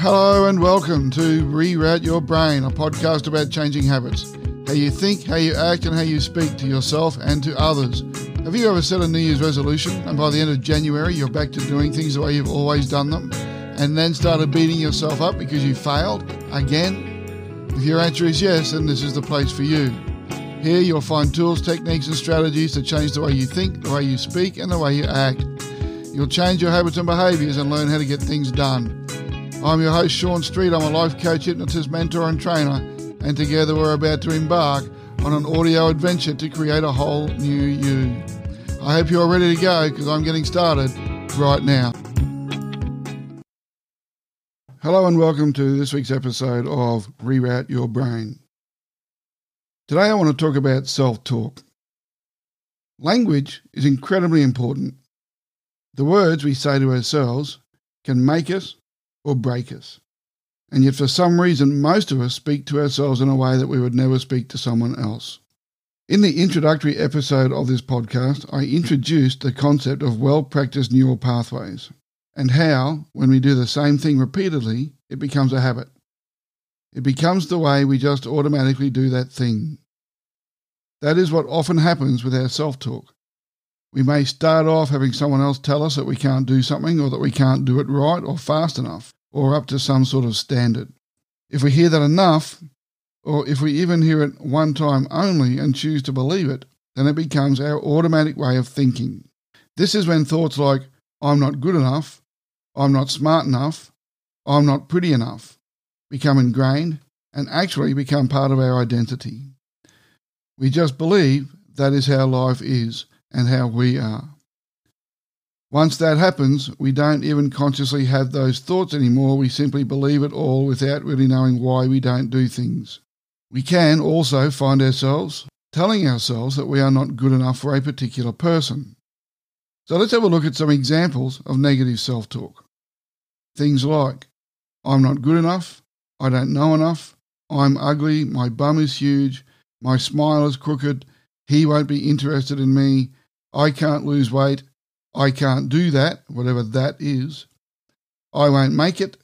Hello and welcome to Reroute Your Brain, a podcast about changing habits. How you think, how you act, and how you speak to yourself and to others. Have you ever set a New Year's resolution and by the end of January you're back to doing things the way you've always done them and then started beating yourself up because you failed again? If your answer is yes, then this is the place for you. Here you'll find tools, techniques, and strategies to change the way you think, the way you speak, and the way you act. You'll change your habits and behaviours and learn how to get things done. I'm your host, Sean Street. I'm a life coach, hypnotist, mentor, and trainer, and together we're about to embark on an audio adventure to create a whole new you. I hope you're ready to go because I'm getting started right now. Hello, and welcome to this week's episode of Reroute Your Brain. Today, I want to talk about self talk. Language is incredibly important. The words we say to ourselves can make us or break us. And yet, for some reason, most of us speak to ourselves in a way that we would never speak to someone else. In the introductory episode of this podcast, I introduced the concept of well practiced neural pathways and how, when we do the same thing repeatedly, it becomes a habit. It becomes the way we just automatically do that thing. That is what often happens with our self talk. We may start off having someone else tell us that we can't do something or that we can't do it right or fast enough or up to some sort of standard. If we hear that enough, or if we even hear it one time only and choose to believe it, then it becomes our automatic way of thinking. This is when thoughts like, I'm not good enough, I'm not smart enough, I'm not pretty enough, become ingrained and actually become part of our identity. We just believe that is how life is and how we are. Once that happens, we don't even consciously have those thoughts anymore. We simply believe it all without really knowing why we don't do things. We can also find ourselves telling ourselves that we are not good enough for a particular person. So let's have a look at some examples of negative self talk. Things like, I'm not good enough, I don't know enough, I'm ugly, my bum is huge, my smile is crooked, he won't be interested in me, I can't lose weight, I can't do that, whatever that is. I won't make it.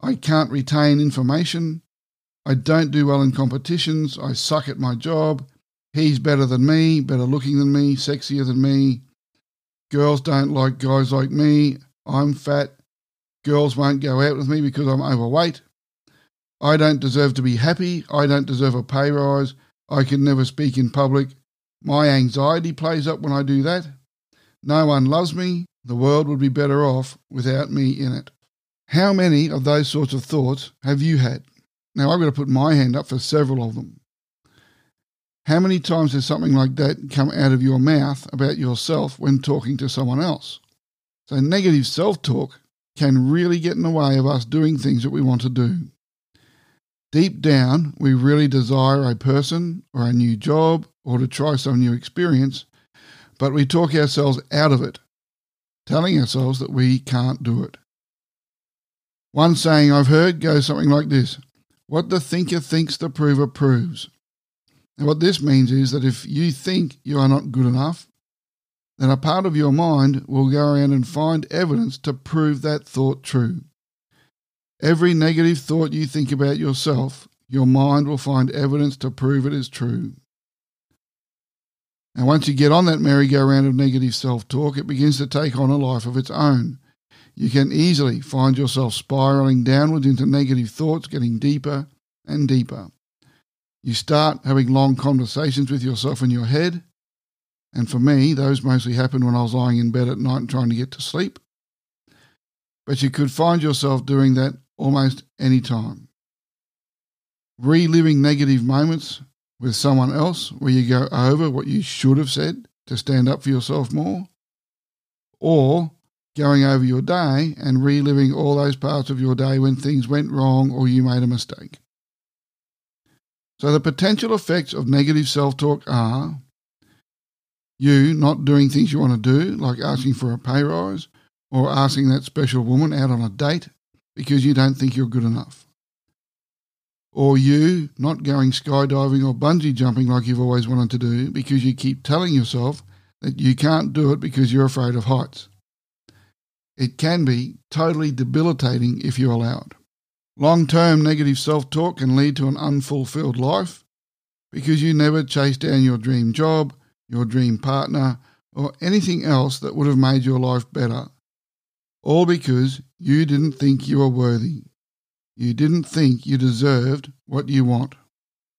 I can't retain information. I don't do well in competitions. I suck at my job. He's better than me, better looking than me, sexier than me. Girls don't like guys like me. I'm fat. Girls won't go out with me because I'm overweight. I don't deserve to be happy. I don't deserve a pay rise. I can never speak in public. My anxiety plays up when I do that. No one loves me. The world would be better off without me in it. How many of those sorts of thoughts have you had? Now, I've got to put my hand up for several of them. How many times has something like that come out of your mouth about yourself when talking to someone else? So, negative self talk can really get in the way of us doing things that we want to do. Deep down, we really desire a person or a new job or to try some new experience, but we talk ourselves out of it, telling ourselves that we can't do it. One saying I've heard goes something like this What the thinker thinks, the prover proves. And what this means is that if you think you are not good enough, then a part of your mind will go around and find evidence to prove that thought true. Every negative thought you think about yourself, your mind will find evidence to prove it is true. And once you get on that merry-go-round of negative self talk, it begins to take on a life of its own. You can easily find yourself spiraling downwards into negative thoughts, getting deeper and deeper. You start having long conversations with yourself in your head. And for me, those mostly happened when I was lying in bed at night and trying to get to sleep. But you could find yourself doing that almost any time. Reliving negative moments with someone else where you go over what you should have said to stand up for yourself more, or going over your day and reliving all those parts of your day when things went wrong or you made a mistake. So, the potential effects of negative self talk are you not doing things you want to do, like asking for a pay rise or asking that special woman out on a date because you don't think you're good enough or you not going skydiving or bungee jumping like you've always wanted to do because you keep telling yourself that you can't do it because you're afraid of heights. It can be totally debilitating if you allow it. Long term negative self talk can lead to an unfulfilled life because you never chased down your dream job, your dream partner, or anything else that would have made your life better. All because you didn't think you were worthy. You didn't think you deserved what you want.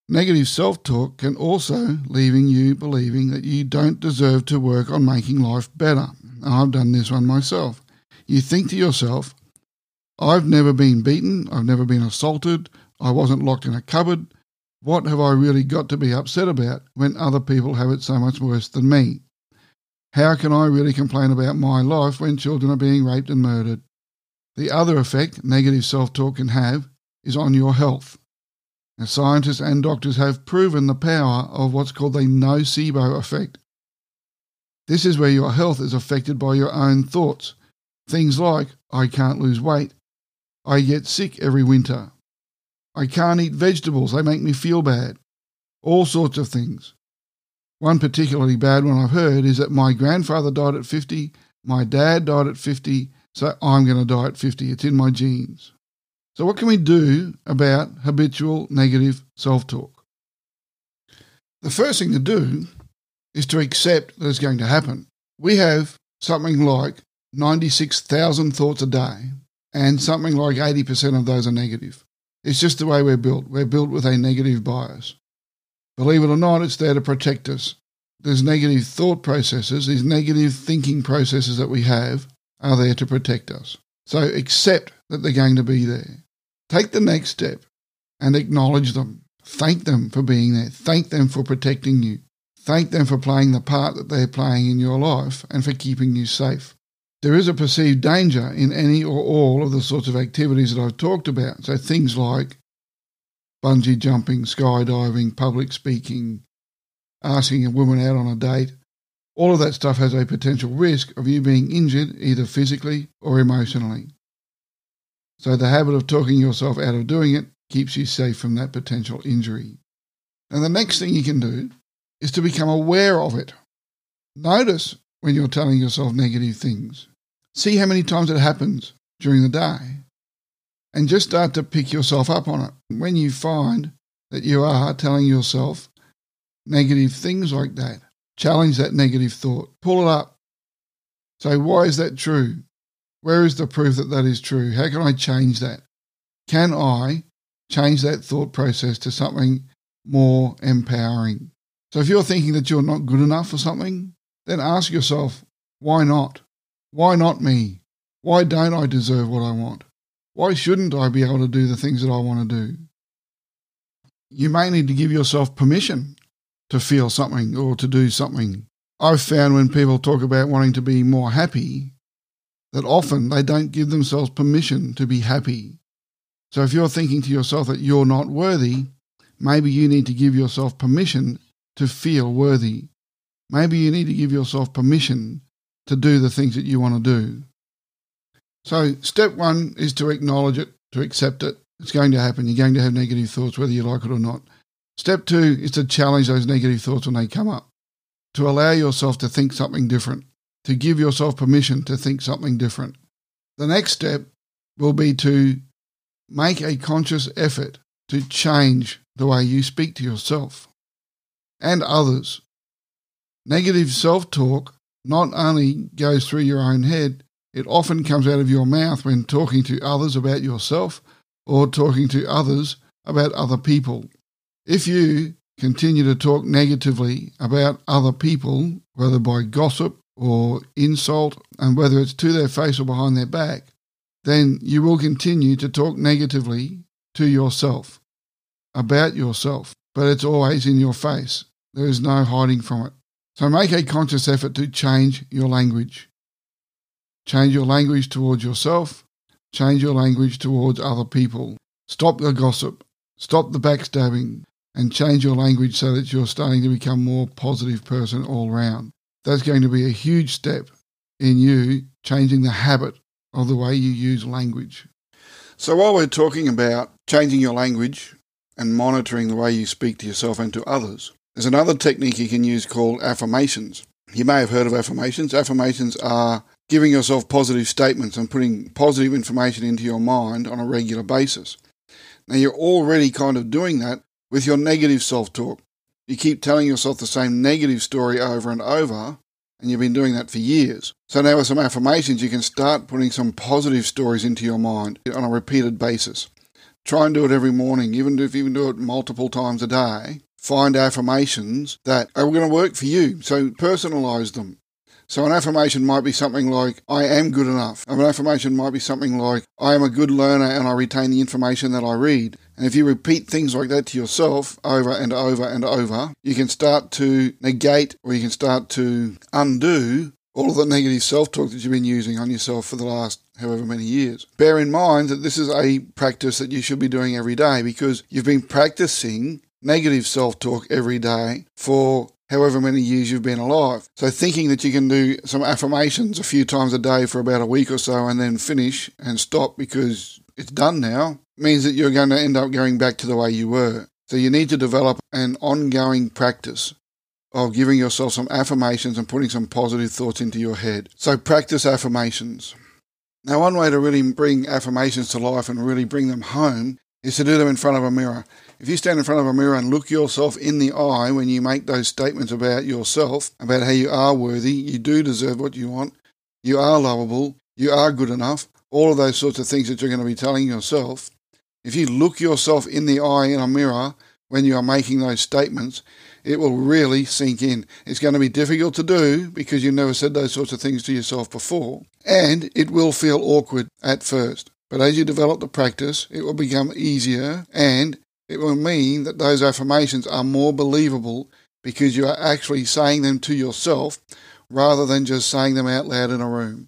Negative self talk can also leaving you believing that you don't deserve to work on making life better. I've done this one myself. You think to yourself, I've never been beaten, I've never been assaulted, I wasn't locked in a cupboard. What have I really got to be upset about when other people have it so much worse than me? How can I really complain about my life when children are being raped and murdered? The other effect negative self talk can have is on your health. Now, scientists and doctors have proven the power of what's called the nocebo effect. This is where your health is affected by your own thoughts. Things like, I can't lose weight. I get sick every winter. I can't eat vegetables, they make me feel bad. All sorts of things. One particularly bad one I've heard is that my grandfather died at 50, my dad died at 50, so I'm going to die at 50. It's in my genes. So, what can we do about habitual negative self talk? The first thing to do is to accept that it's going to happen. We have something like 96,000 thoughts a day, and something like 80% of those are negative. It's just the way we're built. We're built with a negative bias. Believe it or not, it's there to protect us. There's negative thought processes, these negative thinking processes that we have are there to protect us. So accept that they're going to be there. Take the next step and acknowledge them. Thank them for being there. Thank them for protecting you. Thank them for playing the part that they're playing in your life and for keeping you safe. There is a perceived danger in any or all of the sorts of activities that I've talked about. So things like bungee jumping, skydiving, public speaking, asking a woman out on a date, all of that stuff has a potential risk of you being injured either physically or emotionally. So the habit of talking yourself out of doing it keeps you safe from that potential injury. And the next thing you can do is to become aware of it. Notice when you're telling yourself negative things. See how many times it happens during the day. And just start to pick yourself up on it. When you find that you are telling yourself negative things like that, Challenge that negative thought. Pull it up. Say, why is that true? Where is the proof that that is true? How can I change that? Can I change that thought process to something more empowering? So if you're thinking that you're not good enough for something, then ask yourself, why not? Why not me? Why don't I deserve what I want? Why shouldn't I be able to do the things that I want to do? You may need to give yourself permission to feel something or to do something. I've found when people talk about wanting to be more happy, that often they don't give themselves permission to be happy. So if you're thinking to yourself that you're not worthy, maybe you need to give yourself permission to feel worthy. Maybe you need to give yourself permission to do the things that you want to do. So, step one is to acknowledge it, to accept it. It's going to happen. You're going to have negative thoughts, whether you like it or not. Step two is to challenge those negative thoughts when they come up, to allow yourself to think something different, to give yourself permission to think something different. The next step will be to make a conscious effort to change the way you speak to yourself and others. Negative self talk not only goes through your own head, it often comes out of your mouth when talking to others about yourself or talking to others about other people. If you continue to talk negatively about other people, whether by gossip or insult, and whether it's to their face or behind their back, then you will continue to talk negatively to yourself, about yourself, but it's always in your face. There is no hiding from it. So make a conscious effort to change your language. Change your language towards yourself, change your language towards other people. Stop the gossip, stop the backstabbing, and change your language so that you're starting to become more positive person all round. That's going to be a huge step in you changing the habit of the way you use language. So while we're talking about changing your language and monitoring the way you speak to yourself and to others, there's another technique you can use called affirmations. You may have heard of affirmations. Affirmations are giving yourself positive statements and putting positive information into your mind on a regular basis. Now, you're already kind of doing that with your negative self talk. You keep telling yourself the same negative story over and over, and you've been doing that for years. So now with some affirmations, you can start putting some positive stories into your mind on a repeated basis. Try and do it every morning, even if you can do it multiple times a day. Find affirmations that are going to work for you. So personalize them. So an affirmation might be something like, I am good enough. An affirmation might be something like, I am a good learner and I retain the information that I read. And if you repeat things like that to yourself over and over and over, you can start to negate or you can start to undo all of the negative self talk that you've been using on yourself for the last however many years. Bear in mind that this is a practice that you should be doing every day because you've been practicing negative self talk every day for however many years you've been alive. So thinking that you can do some affirmations a few times a day for about a week or so and then finish and stop because it's done now means that you're going to end up going back to the way you were. So you need to develop an ongoing practice of giving yourself some affirmations and putting some positive thoughts into your head. So practice affirmations. Now, one way to really bring affirmations to life and really bring them home is to do them in front of a mirror. If you stand in front of a mirror and look yourself in the eye when you make those statements about yourself, about how you are worthy, you do deserve what you want, you are lovable, you are good enough, all of those sorts of things that you're going to be telling yourself, if you look yourself in the eye in a mirror when you are making those statements, it will really sink in. It's going to be difficult to do because you never said those sorts of things to yourself before, and it will feel awkward at first. But as you develop the practice, it will become easier and it will mean that those affirmations are more believable because you are actually saying them to yourself rather than just saying them out loud in a room.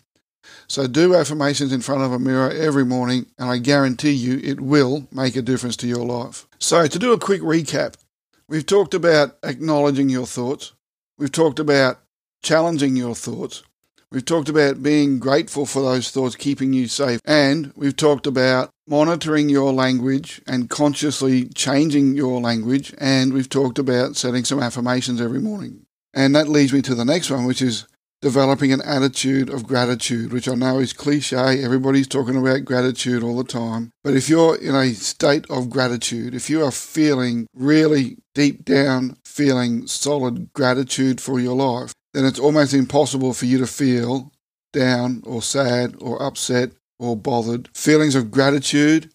So do affirmations in front of a mirror every morning, and I guarantee you it will make a difference to your life. So, to do a quick recap, we've talked about acknowledging your thoughts, we've talked about challenging your thoughts, We've talked about being grateful for those thoughts keeping you safe. And we've talked about monitoring your language and consciously changing your language. And we've talked about setting some affirmations every morning. And that leads me to the next one, which is developing an attitude of gratitude, which I know is cliche. Everybody's talking about gratitude all the time. But if you're in a state of gratitude, if you are feeling really deep down, feeling solid gratitude for your life, then it's almost impossible for you to feel down or sad or upset or bothered. Feelings of gratitude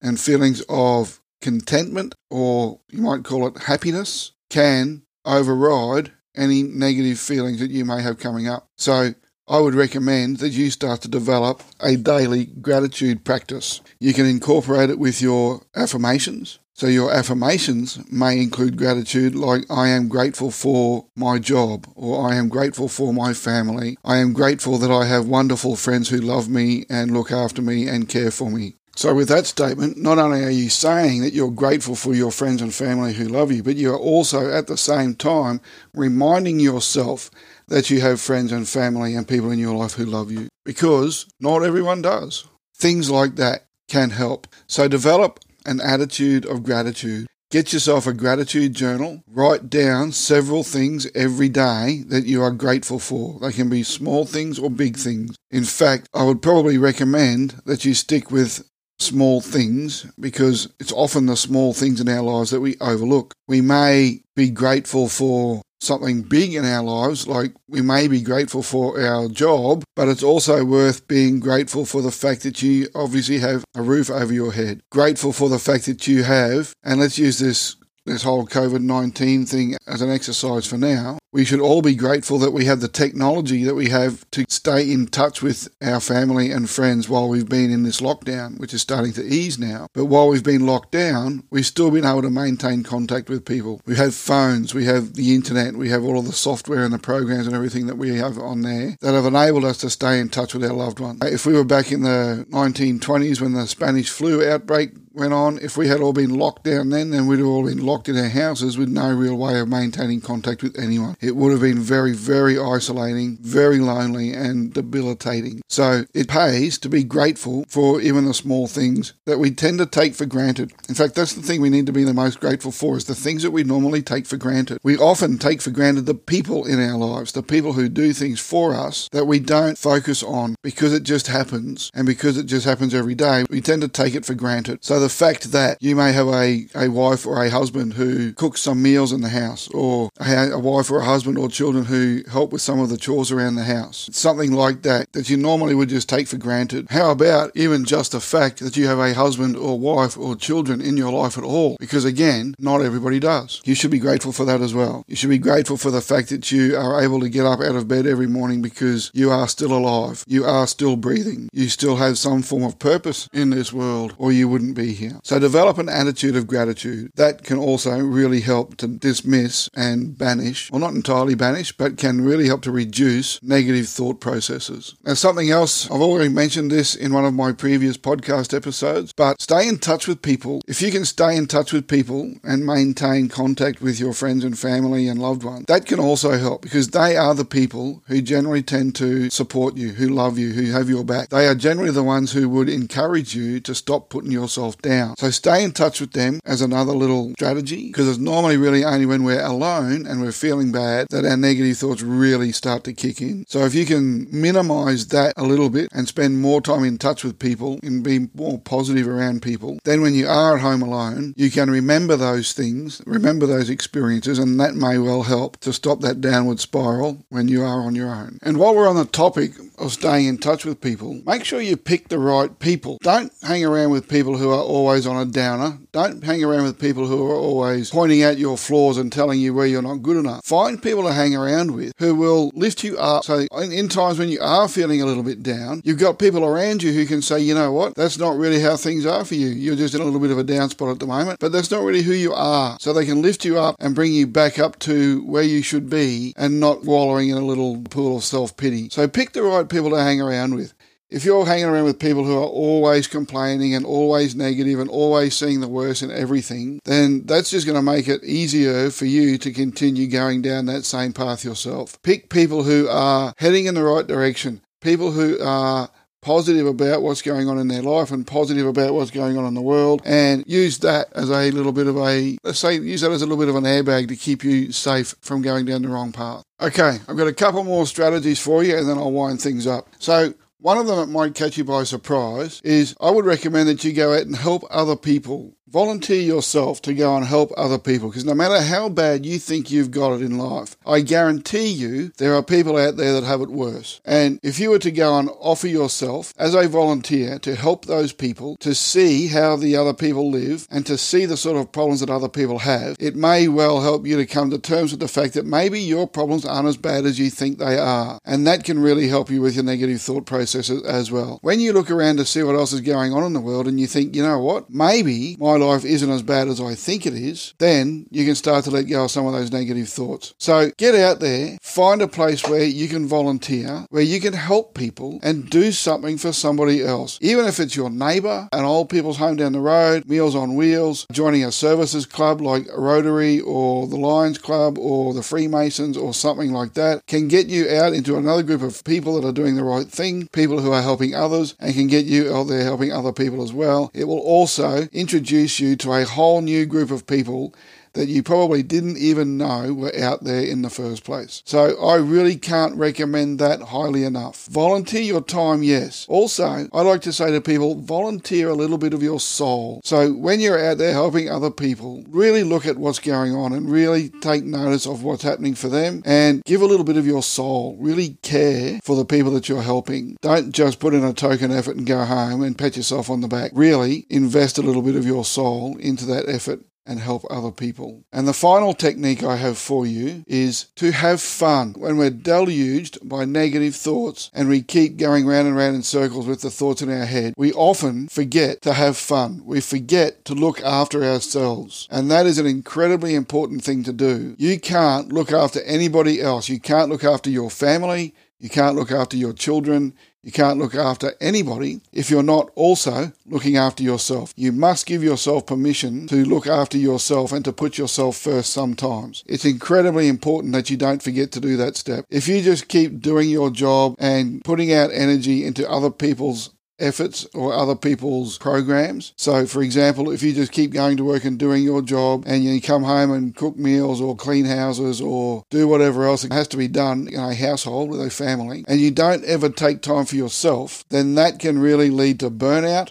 and feelings of contentment, or you might call it happiness, can override any negative feelings that you may have coming up. So I would recommend that you start to develop a daily gratitude practice. You can incorporate it with your affirmations. So your affirmations may include gratitude like I am grateful for my job or I am grateful for my family. I am grateful that I have wonderful friends who love me and look after me and care for me. So, with that statement, not only are you saying that you're grateful for your friends and family who love you, but you are also at the same time reminding yourself that you have friends and family and people in your life who love you because not everyone does. Things like that can help. So, develop an attitude of gratitude. Get yourself a gratitude journal. Write down several things every day that you are grateful for. They can be small things or big things. In fact, I would probably recommend that you stick with small things because it's often the small things in our lives that we overlook. We may be grateful for something big in our lives, like we may be grateful for our job, but it's also worth being grateful for the fact that you obviously have a roof over your head. Grateful for the fact that you have, and let's use this this whole COVID 19 thing as an exercise for now. We should all be grateful that we have the technology that we have to stay in touch with our family and friends while we've been in this lockdown, which is starting to ease now. But while we've been locked down, we've still been able to maintain contact with people. We have phones, we have the internet, we have all of the software and the programs and everything that we have on there that have enabled us to stay in touch with our loved ones. If we were back in the 1920s when the Spanish flu outbreak went on, if we had all been locked down then, then we'd have all been locked in our houses with no real way of maintaining contact with anyone. It would have been very, very isolating, very lonely, and debilitating. So it pays to be grateful for even the small things that we tend to take for granted. In fact, that's the thing we need to be the most grateful for is the things that we normally take for granted. We often take for granted the people in our lives, the people who do things for us that we don't focus on because it just happens and because it just happens every day. We tend to take it for granted. So the fact that you may have a, a wife or a husband who cooks some meals in the house, or a, a wife or a husband or children who help with some of the chores around the house, something like that, that you normally would just take for granted. How about even just the fact that you have a husband or wife or children in your life at all? Because again, not everybody does. You should be grateful for that as well. You should be grateful for the fact that you are able to get up out of bed every morning because you are still alive. You are still breathing. You still have some form of purpose in this world, or you wouldn't be here. So develop an attitude of gratitude. That can also really help to dismiss and banish, well, not entirely banish, but can really help to reduce negative thought processes. Now, something else, I've already mentioned this in one of my previous podcast episodes, but stay in touch with people. If you can stay in touch with people and maintain contact with your friends and family and loved ones, that can also help because they are the people who generally tend to support you, who love you, who have your back. They are generally the ones who would encourage you to stop putting yourself down. So stay in touch with them as another little strategy because it's normally really only when we're alone and we're feeling bad that our negative thoughts really start to kick in. So if you can minimize that a little bit and spend more time in touch with people and be more positive around people, then when you are at home alone, you can remember those things, remember those experiences, and that may well help to stop that downward spiral when you are on your own. And while we're on the topic of staying in touch with people, make sure you pick the right people. Don't hang around with people who are always on a downer. Don't hang around with people who are always pointing out your flaws and telling you where you're not good enough. Find people to hang around with who will lift you up. So in times when you are feeling a little bit down, you've got people around you who can say, you know what, that's not really how things are for you. You're just in a little bit of a down spot at the moment, but that's not really who you are. So they can lift you up and bring you back up to where you should be and not wallowing in a little pool of self pity. So pick the right people to hang around with. If you're hanging around with people who are always complaining and always negative and always seeing the worst in everything, then that's just going to make it easier for you to continue going down that same path yourself. Pick people who are heading in the right direction, people who are positive about what's going on in their life and positive about what's going on in the world and use that as a little bit of a let's say use that as a little bit of an airbag to keep you safe from going down the wrong path. Okay, I've got a couple more strategies for you and then I'll wind things up. So one of them that might catch you by surprise is I would recommend that you go out and help other people Volunteer yourself to go and help other people because no matter how bad you think you've got it in life, I guarantee you there are people out there that have it worse. And if you were to go and offer yourself as a volunteer to help those people, to see how the other people live and to see the sort of problems that other people have, it may well help you to come to terms with the fact that maybe your problems aren't as bad as you think they are. And that can really help you with your negative thought processes as well. When you look around to see what else is going on in the world and you think, you know what, maybe my life isn't as bad as I think it is, then you can start to let go of some of those negative thoughts. So get out there, find a place where you can volunteer, where you can help people and do something for somebody else. Even if it's your neighbour, an old people's home down the road, Meals on Wheels, joining a services club like Rotary or the Lions Club or the Freemasons or something like that, can get you out into another group of people that are doing the right thing, people who are helping others, and can get you out there helping other people as well. It will also introduce introduce you to a whole new group of people that you probably didn't even know were out there in the first place. So I really can't recommend that highly enough. Volunteer your time, yes. Also, I like to say to people, volunteer a little bit of your soul. So when you're out there helping other people, really look at what's going on and really take notice of what's happening for them and give a little bit of your soul. Really care for the people that you're helping. Don't just put in a token effort and go home and pat yourself on the back. Really invest a little bit of your soul into that effort and help other people. And the final technique I have for you is to have fun. When we're deluged by negative thoughts and we keep going round and round in circles with the thoughts in our head, we often forget to have fun. We forget to look after ourselves. And that is an incredibly important thing to do. You can't look after anybody else. You can't look after your family. You can't look after your children. You can't look after anybody if you're not also looking after yourself. You must give yourself permission to look after yourself and to put yourself first sometimes. It's incredibly important that you don't forget to do that step. If you just keep doing your job and putting out energy into other people's efforts or other people's programs. So, for example, if you just keep going to work and doing your job and you come home and cook meals or clean houses or do whatever else has to be done in a household with a family, and you don't ever take time for yourself, then that can really lead to burnout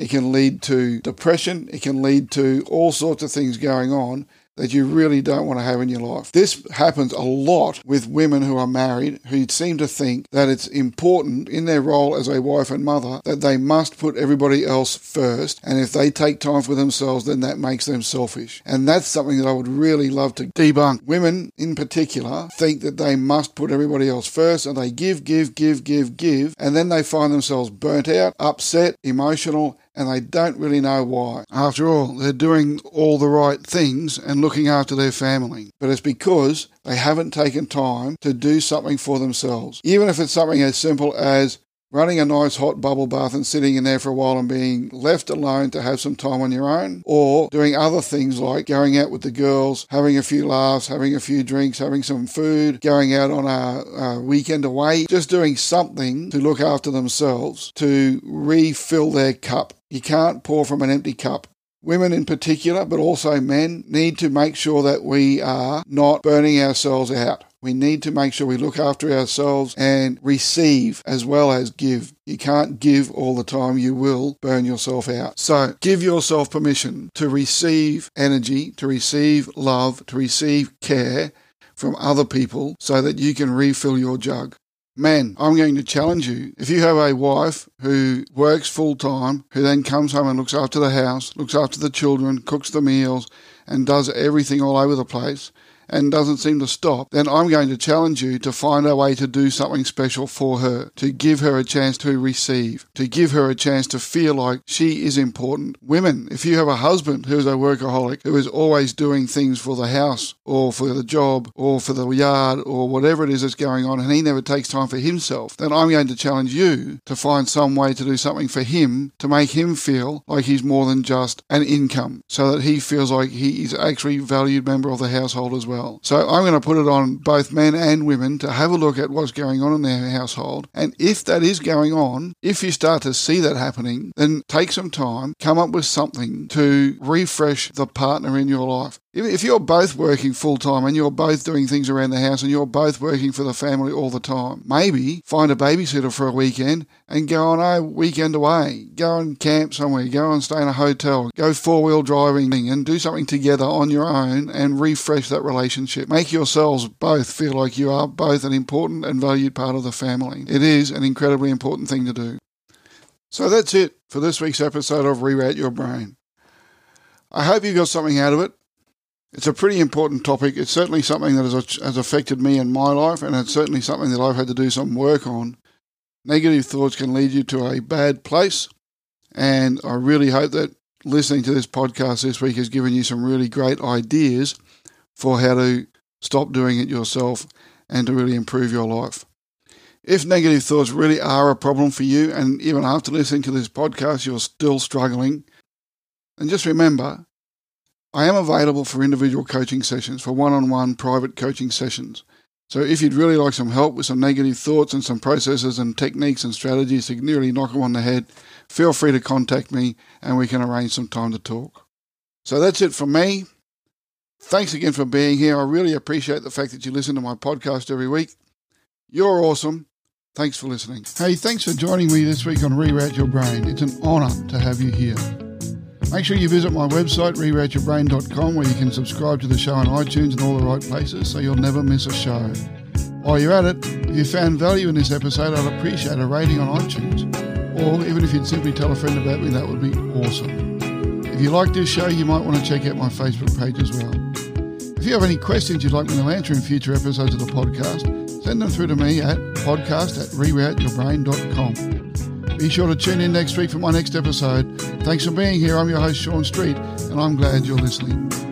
It can lead to depression. It can lead to all sorts of things going on that you really don't want to have in your life. This happens a lot with women who are married who seem to think that it's important in their role as a wife and mother that they must put everybody else first. And if they take time for themselves, then that makes them selfish. And that's something that I would really love to debunk. Women in particular think that they must put everybody else first and they give, give, give, give, give. And then they find themselves burnt out, upset, emotional, and they don't really know why. After all, they're doing all the right things and looking after their family, but it's because they haven't taken time to do something for themselves. Even if it's something as simple as running a nice hot bubble bath and sitting in there for a while and being left alone to have some time on your own, or doing other things like going out with the girls, having a few laughs, having a few drinks, having some food, going out on a, a weekend away, just doing something to look after themselves to refill their cup. You can't pour from an empty cup. Women in particular, but also men, need to make sure that we are not burning ourselves out. We need to make sure we look after ourselves and receive as well as give. You can't give all the time, you will burn yourself out. So give yourself permission to receive energy, to receive love, to receive care from other people so that you can refill your jug. Man, I'm going to challenge you. If you have a wife who works full time, who then comes home and looks after the house, looks after the children, cooks the meals, and does everything all over the place, and doesn't seem to stop, then I'm going to challenge you to find a way to do something special for her, to give her a chance to receive, to give her a chance to feel like she is important. Women, if you have a husband who is a workaholic, who is always doing things for the house or for the job or for the yard or whatever it is that's going on, and he never takes time for himself, then I'm going to challenge you to find some way to do something for him to make him feel like he's more than just an income so that he feels like he is actually a valued member of the household as well well. So I'm going to put it on both men and women to have a look at what's going on in their household. And if that is going on, if you start to see that happening, then take some time, come up with something to refresh the partner in your life. If you're both working full time and you're both doing things around the house and you're both working for the family all the time, maybe find a babysitter for a weekend and go on a weekend away. Go and camp somewhere, go and stay in a hotel, go four wheel driving and do something together on your own and refresh that relationship. Make yourselves both feel like you are both an important and valued part of the family. It is an incredibly important thing to do. So that's it for this week's episode of Reroute Your Brain. I hope you got something out of it. It's a pretty important topic. It's certainly something that has, has affected me in my life, and it's certainly something that I've had to do some work on. Negative thoughts can lead you to a bad place, and I really hope that listening to this podcast this week has given you some really great ideas for how to stop doing it yourself and to really improve your life. If negative thoughts really are a problem for you, and even after listening to this podcast, you're still struggling, then just remember I am available for individual coaching sessions, for one on one private coaching sessions. So if you'd really like some help with some negative thoughts and some processes and techniques and strategies to nearly knock them on the head, feel free to contact me and we can arrange some time to talk. So that's it from me. Thanks again for being here. I really appreciate the fact that you listen to my podcast every week. You're awesome. Thanks for listening. Hey, thanks for joining me this week on Reroute Your Brain. It's an honour to have you here. Make sure you visit my website, rerouteyourbrain.com, where you can subscribe to the show on iTunes and all the right places so you'll never miss a show. While you're at it, if you found value in this episode, I'd appreciate a rating on iTunes. Or even if you'd simply tell a friend about me, that would be awesome. If you like this show, you might want to check out my Facebook page as well. If you have any questions you'd like me to answer in future episodes of the podcast, send them through to me at podcast at rerouteyourbrain.com. Be sure to tune in next week for my next episode. Thanks for being here. I'm your host, Sean Street, and I'm glad you're listening.